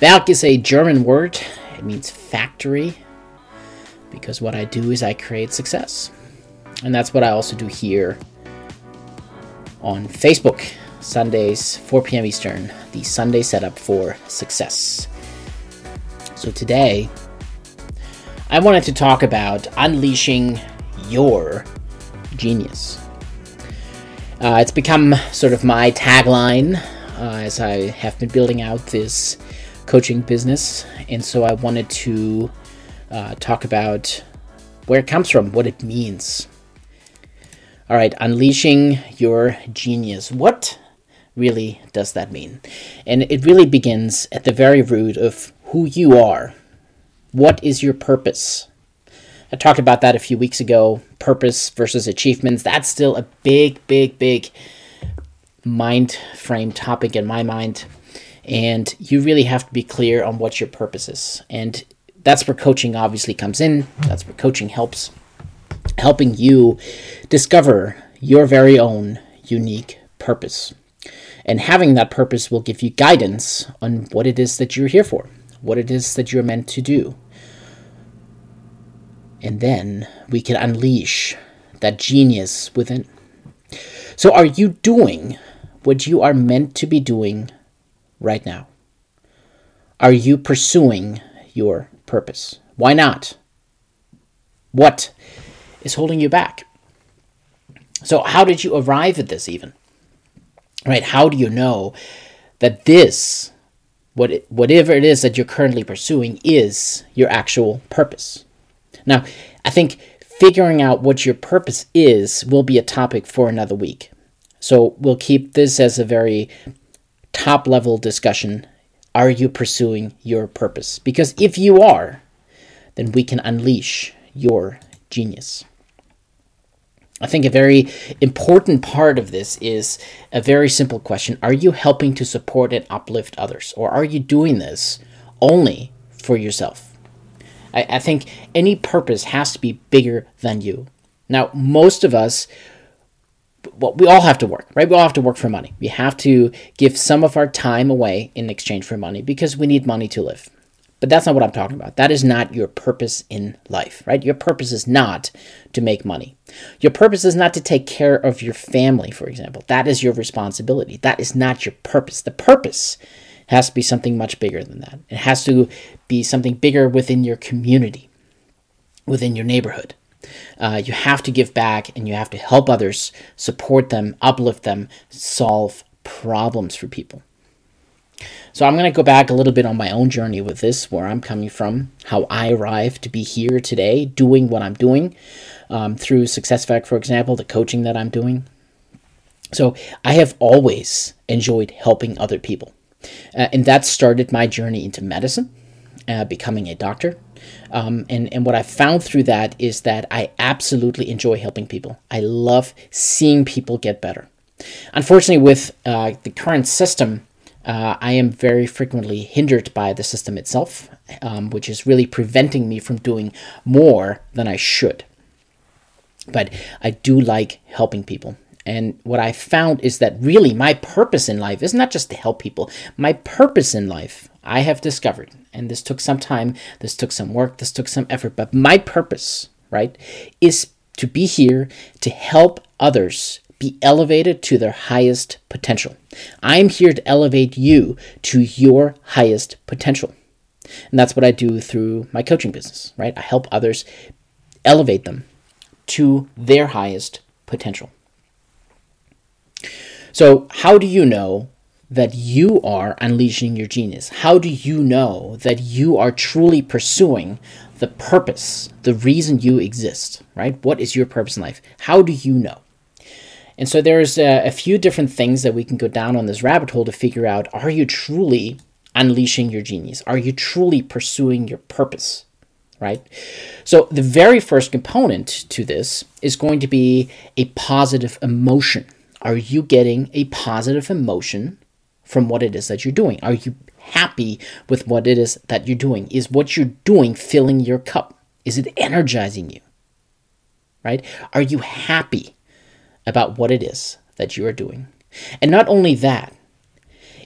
Werk is a German word. It means factory because what I do is I create success. And that's what I also do here on Facebook, Sundays, 4 p.m. Eastern, the Sunday setup for success. So today, I wanted to talk about unleashing your genius. Uh, it's become sort of my tagline uh, as I have been building out this coaching business, and so I wanted to uh, talk about where it comes from, what it means. All right, unleashing your genius. What really does that mean? And it really begins at the very root of who you are. What is your purpose? I talked about that a few weeks ago purpose versus achievements. That's still a big, big, big mind frame topic in my mind. And you really have to be clear on what your purpose is. And that's where coaching obviously comes in. That's where coaching helps helping you discover your very own unique purpose. And having that purpose will give you guidance on what it is that you're here for, what it is that you're meant to do. And then we can unleash that genius within. So, are you doing what you are meant to be doing right now? Are you pursuing your purpose? Why not? What is holding you back? So, how did you arrive at this even? Right? How do you know that this, what it, whatever it is that you're currently pursuing, is your actual purpose? Now, I think figuring out what your purpose is will be a topic for another week. So, we'll keep this as a very top level discussion are you pursuing your purpose? Because if you are, then we can unleash your genius. I think a very important part of this is a very simple question Are you helping to support and uplift others? Or are you doing this only for yourself? I, I think any purpose has to be bigger than you. Now, most of us well, we all have to work, right? We all have to work for money. We have to give some of our time away in exchange for money because we need money to live. But that's not what I'm talking about. That is not your purpose in life, right? Your purpose is not to make money. Your purpose is not to take care of your family, for example. That is your responsibility. That is not your purpose. The purpose has to be something much bigger than that. It has to be something bigger within your community, within your neighborhood. Uh, you have to give back and you have to help others, support them, uplift them, solve problems for people. So I'm going to go back a little bit on my own journey with this, where I'm coming from, how I arrived to be here today, doing what I'm doing um, through SuccessFactor, for example, the coaching that I'm doing. So I have always enjoyed helping other people. Uh, and that started my journey into medicine, uh, becoming a doctor. Um, and, and what I found through that is that I absolutely enjoy helping people. I love seeing people get better. Unfortunately, with uh, the current system, uh, I am very frequently hindered by the system itself, um, which is really preventing me from doing more than I should. But I do like helping people. And what I found is that really my purpose in life is not just to help people. My purpose in life, I have discovered, and this took some time, this took some work, this took some effort, but my purpose, right, is to be here to help others be elevated to their highest potential. I'm here to elevate you to your highest potential. And that's what I do through my coaching business, right? I help others elevate them to their highest potential. So, how do you know that you are unleashing your genius? How do you know that you are truly pursuing the purpose, the reason you exist, right? What is your purpose in life? How do you know? And so there's a, a, few different things that we can go down on this rabbit hole to figure out are you truly unleashing your genius? Are you truly pursuing your purpose? Right? So the very first component to this is going to be a positive emotion. Are you getting a positive emotion from what it is that you're doing? Are you happy with what it is that you're doing? Is what you're doing filling your cup? Is it energizing you? Right? Are you happy about what it is that you are doing. And not only that,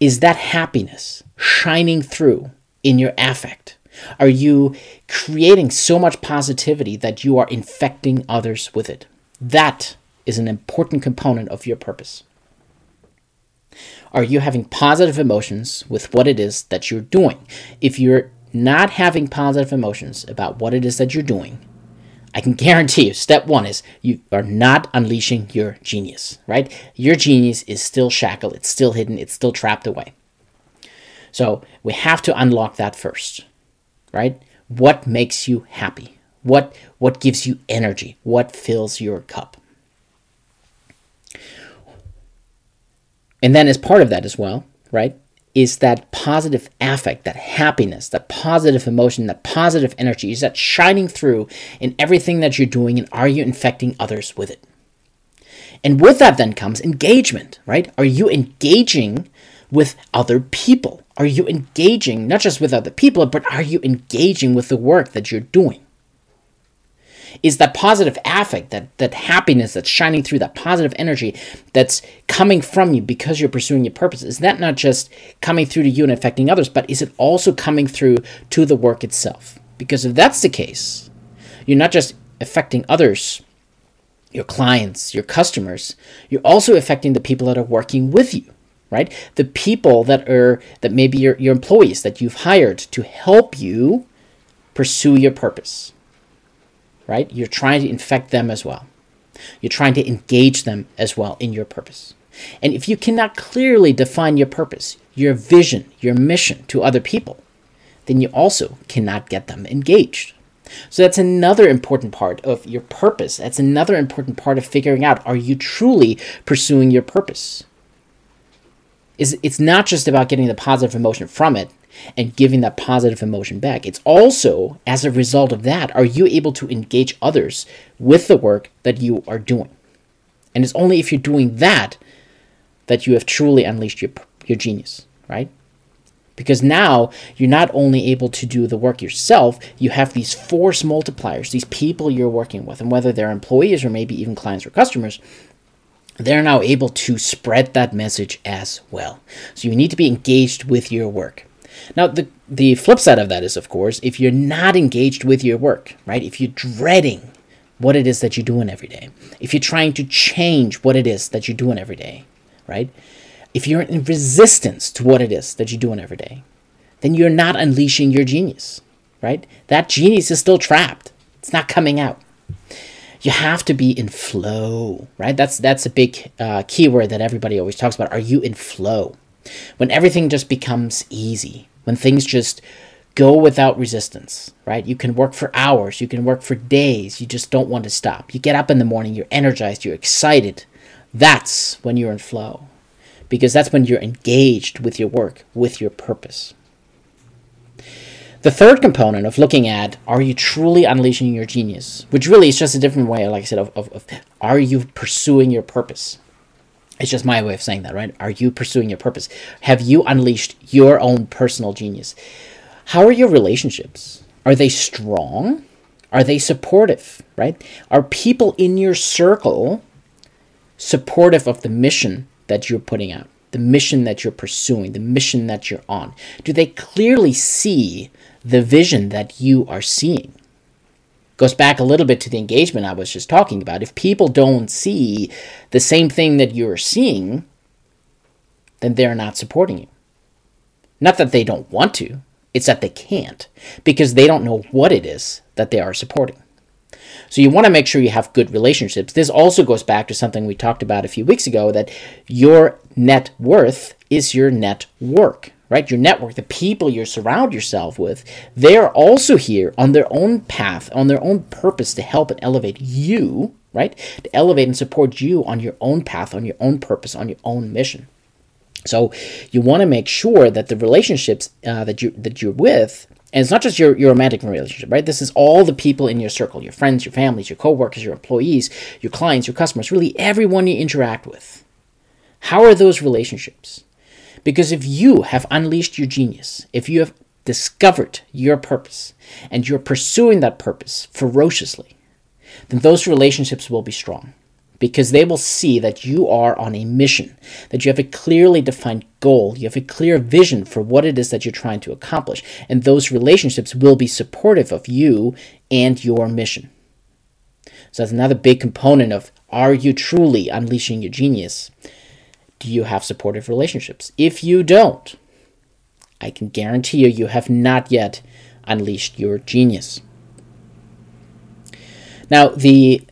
is that happiness shining through in your affect? Are you creating so much positivity that you are infecting others with it? That is an important component of your purpose. Are you having positive emotions with what it is that you're doing? If you're not having positive emotions about what it is that you're doing, I can guarantee you, step one is you are not unleashing your genius, right? Your genius is still shackled, it's still hidden, it's still trapped away. So we have to unlock that first, right? What makes you happy? What what gives you energy? What fills your cup? And then as part of that as well, right? is that positive affect, that happiness, that positive emotion, that positive energy? Is that shining through in everything that you're doing, and are you infecting others with it? And with that then comes engagement, right? Are you engaging with other people? Are you engaging not just with other people, but are you engaging with the work that you're doing? Is that positive affect, that, that happiness that's shining through, that positive energy that's coming from you because you're pursuing your purpose. Is that not just coming through to you and affecting others, but is it also coming through to the work itself? Because if that's the case, you're not just affecting others, your clients, your customers, you're also affecting the people that are working with you right the people that are that maybe your, your employees that you've hired to help you pursue your purpose right? You're trying to infect them as well. You're trying to engage them as well in your purpose. And if you cannot clearly define your purpose, your vision, your mission to other people, then you also cannot get them engaged. So that's another important part of your purpose. That's another important part of figuring out are you truly pursuing your purpose? Is it's not just about getting the positive emotion from it, and giving that positive emotion back. It's also, as a result of that, are you able to engage others with the work that you are doing? And it's only if you're doing that that you have truly unleashed your, your genius, right? Because now you're not only able to do the work yourself, you have these force multipliers, these people you're working with, and whether they're employees or maybe even clients or customers, they're now able to spread that message as well. So you need to be engaged with your work. Now, the, the flip side of that is, of course, if you're not engaged with your work, right? If you're dreading what it is that you're doing every day, if you're trying to change what it is that you're doing every day, right? If you're in resistance to what it is that you're doing every day, then you're not unleashing your genius, right? That genius is still trapped. It's not coming out. You have to be in flow, right? That's that's a big uh, keyword that everybody always talks about. Are you in flow? When everything just becomes easy, when things just go without resistance, right? You can work for hours, you can work for days, you just don't want to stop. You get up in the morning, you're energized, you're excited. That's when you're in flow. Because that's when you're engaged with your work, with your purpose. The third component of looking at are you truly unleashing your genius, which really is just a different way, like I said, of, of, of are you pursuing your purpose? It's just my way of saying that, right? Are you pursuing your purpose? Have you unleashed your own personal genius? How are your relationships? Are they strong? Are they supportive, right? Are people in your circle supportive of the mission that you're putting out, the mission that you're pursuing, the mission that you're on? Do they clearly see the vision that you are seeing? goes back a little bit to the engagement I was just talking about. If people don't see the same thing that you're seeing, then they're not supporting you. Not that they don't want to, it's that they can't because they don't know what it is that they are supporting. So you want to make sure you have good relationships. This also goes back to something we talked about a few weeks ago that your net worth is your net work right? Your network, the people you surround yourself with, they're also here on their own path, on their own purpose to help and elevate you, right? To elevate and support you on your own path, on your own purpose, on your own mission. So you want to make sure that the relationships uh, that you that you're with, and it's not just your, your romantic relationship, right? This is all the people in your circle, your friends, your families, your coworkers, your employees, your clients, your customers, really everyone you interact with. How are those relationships? Because if you have unleashed your genius, if you have discovered your purpose, and you're pursuing that purpose ferociously, then those relationships will be strong. because they will see that you are on a mission, that you have a clearly defined goal, you have a clear vision for what it is that you're trying to accomplish, and those relationships will be supportive of you and your mission. So that's another big component of are you truly unleashing your genius? Do you have supportive relationships? If you don't, I can guarantee you, you have not yet unleashed your genius. Now, the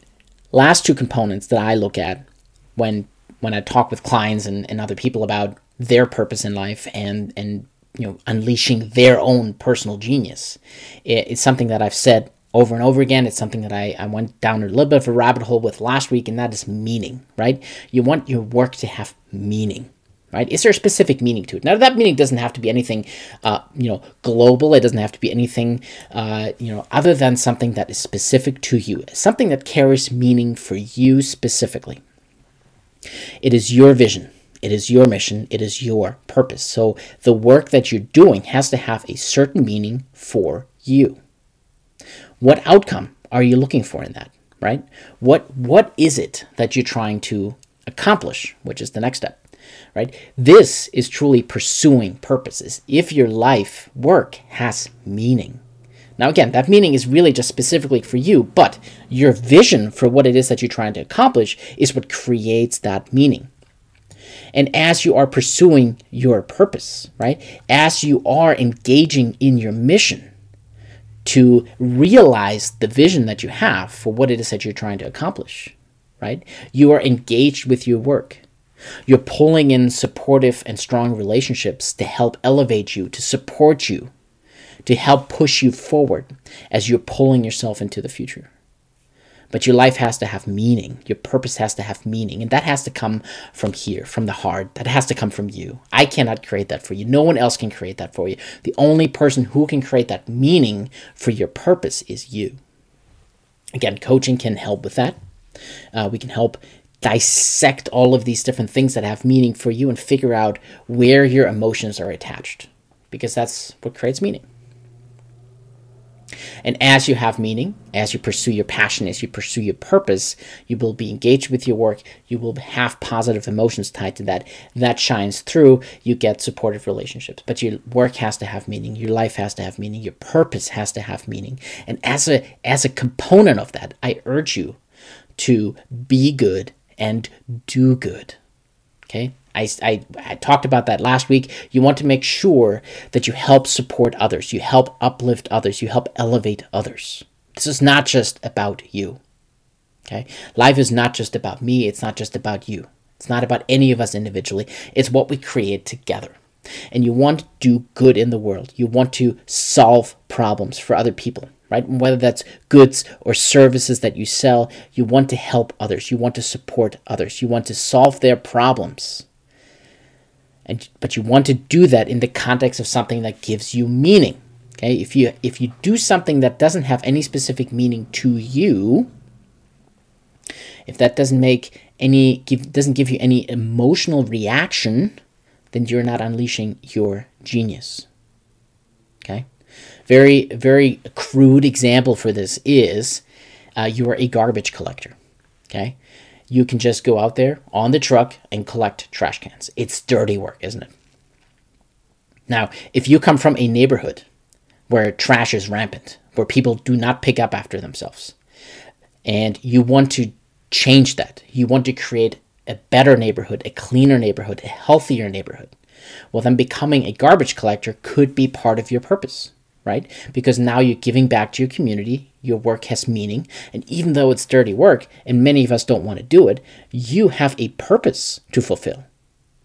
last two components that I look at when when I talk with clients and, and other people about their purpose in life and and you know unleashing their own personal genius, it, it's something that I've said over and over again. It's something that I, I went down a little bit of a rabbit hole with last week, and that is meaning, right? You want your work to have meaning right? Is there a specific meaning to it? Now, that meaning doesn't have to be anything, uh, you know, global. It doesn't have to be anything, uh, you know, other than something that is specific to you, something that carries meaning for you specifically. It is your vision. It is your mission. It is your purpose. So the work that you're doing has to have a certain meaning for you. What outcome are you looking for in that? Right? What what is it that you're trying to accomplish? Which is the next step right? This is truly pursuing purposes. If your life work has meaning. Now, again, that meaning is really just specifically for you, but your vision for what it is that you're trying to accomplish is what creates that meaning. And as you are pursuing your purpose, right, as you are engaging in your mission to realize the vision that you have for what it is that you're trying to accomplish, right, you are engaged with your work. You're pulling in supportive and strong relationships to help elevate you, to support you, to help push you forward as you're pulling yourself into the future. But your life has to have meaning. Your purpose has to have meaning. And that has to come from here, from the heart. That has to come from you. I cannot create that for you. No one else can create that for you. The only person who can create that meaning for your purpose is you. Again, coaching can help with that. Uh, we can help dissect all of these different things that have meaning for you and figure out where your emotions are attached because that's what creates meaning. And as you have meaning, as you pursue your passion, as you pursue your purpose, you will be engaged with your work. You will have positive emotions tied to that. That shines through. You get supportive relationships. But your work has to have meaning. Your life has to have meaning. Your purpose has to have meaning. And as a as a component of that, I urge you to be good and do good. Okay? I, I, I, talked about that last week. You want to make sure that you help support others, you help uplift others, you help elevate others. This is not just about you. Okay? Life is not just about me, it's not just about you. It's not about any of us individually. It's what we create together. And you want to do good in the world. You want to solve problems for other people right? Whether that's goods or services that you sell, you want to help others, you want to support others, you want to solve their problems. And but you want to do that in the context of something that gives you meaning. Okay? If you if you do something that doesn't have any specific meaning to you, if that doesn't make any give doesn't give you any emotional reaction, then you're not unleashing your genius. Okay? very very crude example for this is uh, you are a garbage collector. Okay, you can just go out there on the truck and collect trash cans. It's dirty work, isn't it? Now, if you come from a neighborhood where trash is rampant, where people do not pick up after themselves, and you want to change that, you want to create a better neighborhood, a cleaner neighborhood, a healthier neighborhood, well, then becoming a garbage collector could be part of your purpose right? Because now you're giving back to your community, your work has meaning, and even though it's dirty work, and many of us don't want to do it, you have a purpose to fulfill,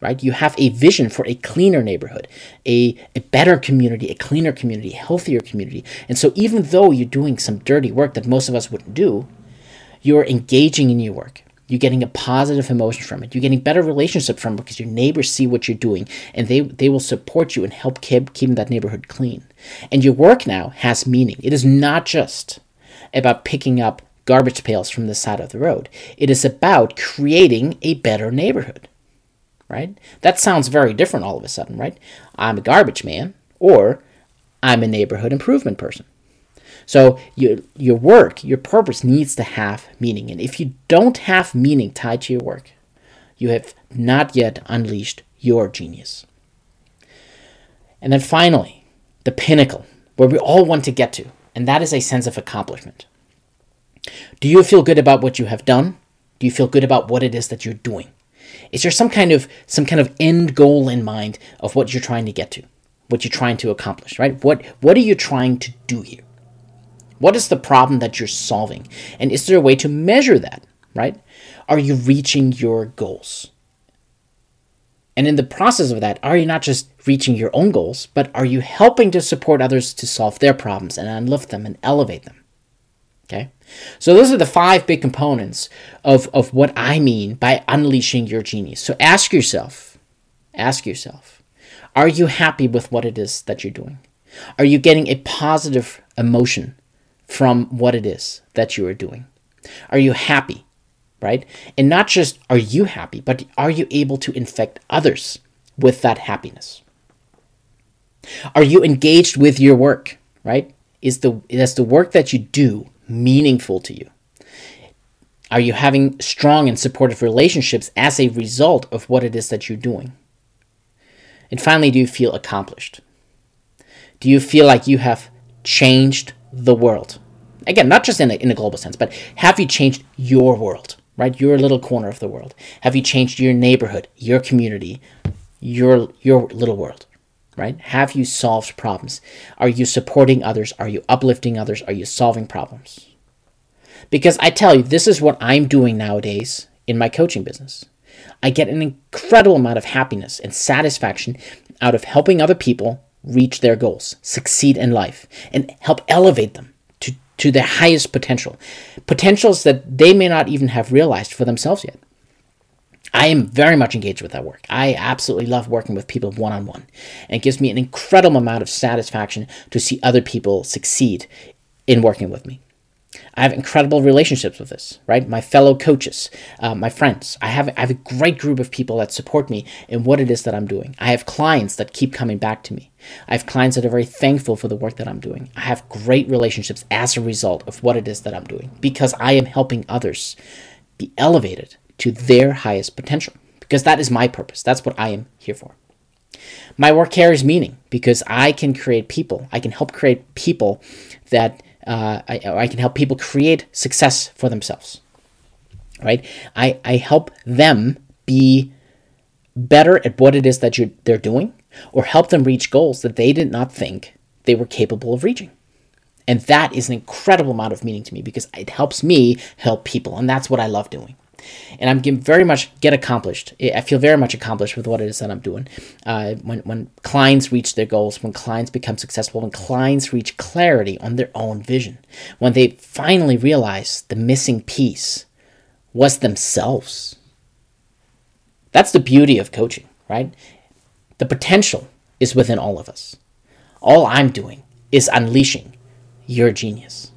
right? You have a vision for a cleaner neighborhood, a, a better community, a cleaner community, a healthier community. And so even though you're doing some dirty work that most of us wouldn't do, you're engaging in your work. You're getting a positive emotion from it. You're getting better relationship from it because your neighbors see what you're doing and they, they will support you and help keep keeping that neighborhood clean. And your work now has meaning. It is not just about picking up garbage pails from the side of the road. It is about creating a better neighborhood. Right? That sounds very different all of a sudden, right? I'm a garbage man or I'm a neighborhood improvement person. So your your work, your purpose needs to have meaning. And if you don't have meaning tied to your work, you have not yet unleashed your genius. And then finally, the pinnacle, where we all want to get to, and that is a sense of accomplishment. Do you feel good about what you have done? Do you feel good about what it is that you're doing? Is there some kind of some kind of end goal in mind of what you're trying to get to? What you're trying to accomplish, right? What what are you trying to do here? What is the problem that you're solving? And is there a way to measure that, right? Are you reaching your goals? And in the process of that, are you not just reaching your own goals, but are you helping to support others to solve their problems and uplift them and elevate them? Okay? So those are the five big components of, of what I mean by unleashing your genius. So ask yourself, ask yourself, are you happy with what it is that you're doing? Are you getting a positive emotion from what it is that you are doing? Are you happy? Right? And not just are you happy, but are you able to infect others with that happiness? Are you engaged with your work? Right? Is the is the work that you do meaningful to you? Are you having strong and supportive relationships as a result of what it is that you're doing? And finally, do you feel accomplished? Do you feel like you have changed the world? Again, not just in a, in a global sense, but have you changed your world, right? Your little corner of the world. Have you changed your neighborhood, your community, your, your little world? right? Have you solved problems? Are you supporting others? Are you uplifting others? Are you solving problems? Because I tell you, this is what I'm doing nowadays in my coaching business. I get an incredible amount of happiness and satisfaction out of helping other people reach their goals, succeed in life, and help elevate them to, their highest potential. Potentials that they may not even have realized for themselves yet. I am very much engaged with that work. I absolutely love working with people one on one. And it gives me an incredible amount of satisfaction to see other people succeed in working with me. I have incredible relationships with this, right? My fellow coaches, uh, my friends. I have, I have a great group of people that support me in what it is that I'm doing. I have clients that keep coming back to me. I have clients that are very thankful for the work that I'm doing. I have great relationships as a result of what it is that I'm doing because I am helping others be elevated to their highest potential because that is my purpose. That's what I am here for. My work carries meaning because I can create people. I can help create people that uh, I, I can help people create success for themselves. Right? I, I help them be better at what it is that you're, they're doing or help them reach goals that they did not think they were capable of reaching. And that is an incredible amount of meaning to me because it helps me help people. And that's what I love doing and I'm very much get accomplished. I feel very much accomplished with what it is that I'm doing. Uh, when when clients reach their goals, when clients become successful, when clients reach clarity on their own vision, when they finally realize the missing piece was themselves. That's the beauty of coaching, right? The potential is within all of us. All I'm doing is unleashing your genius.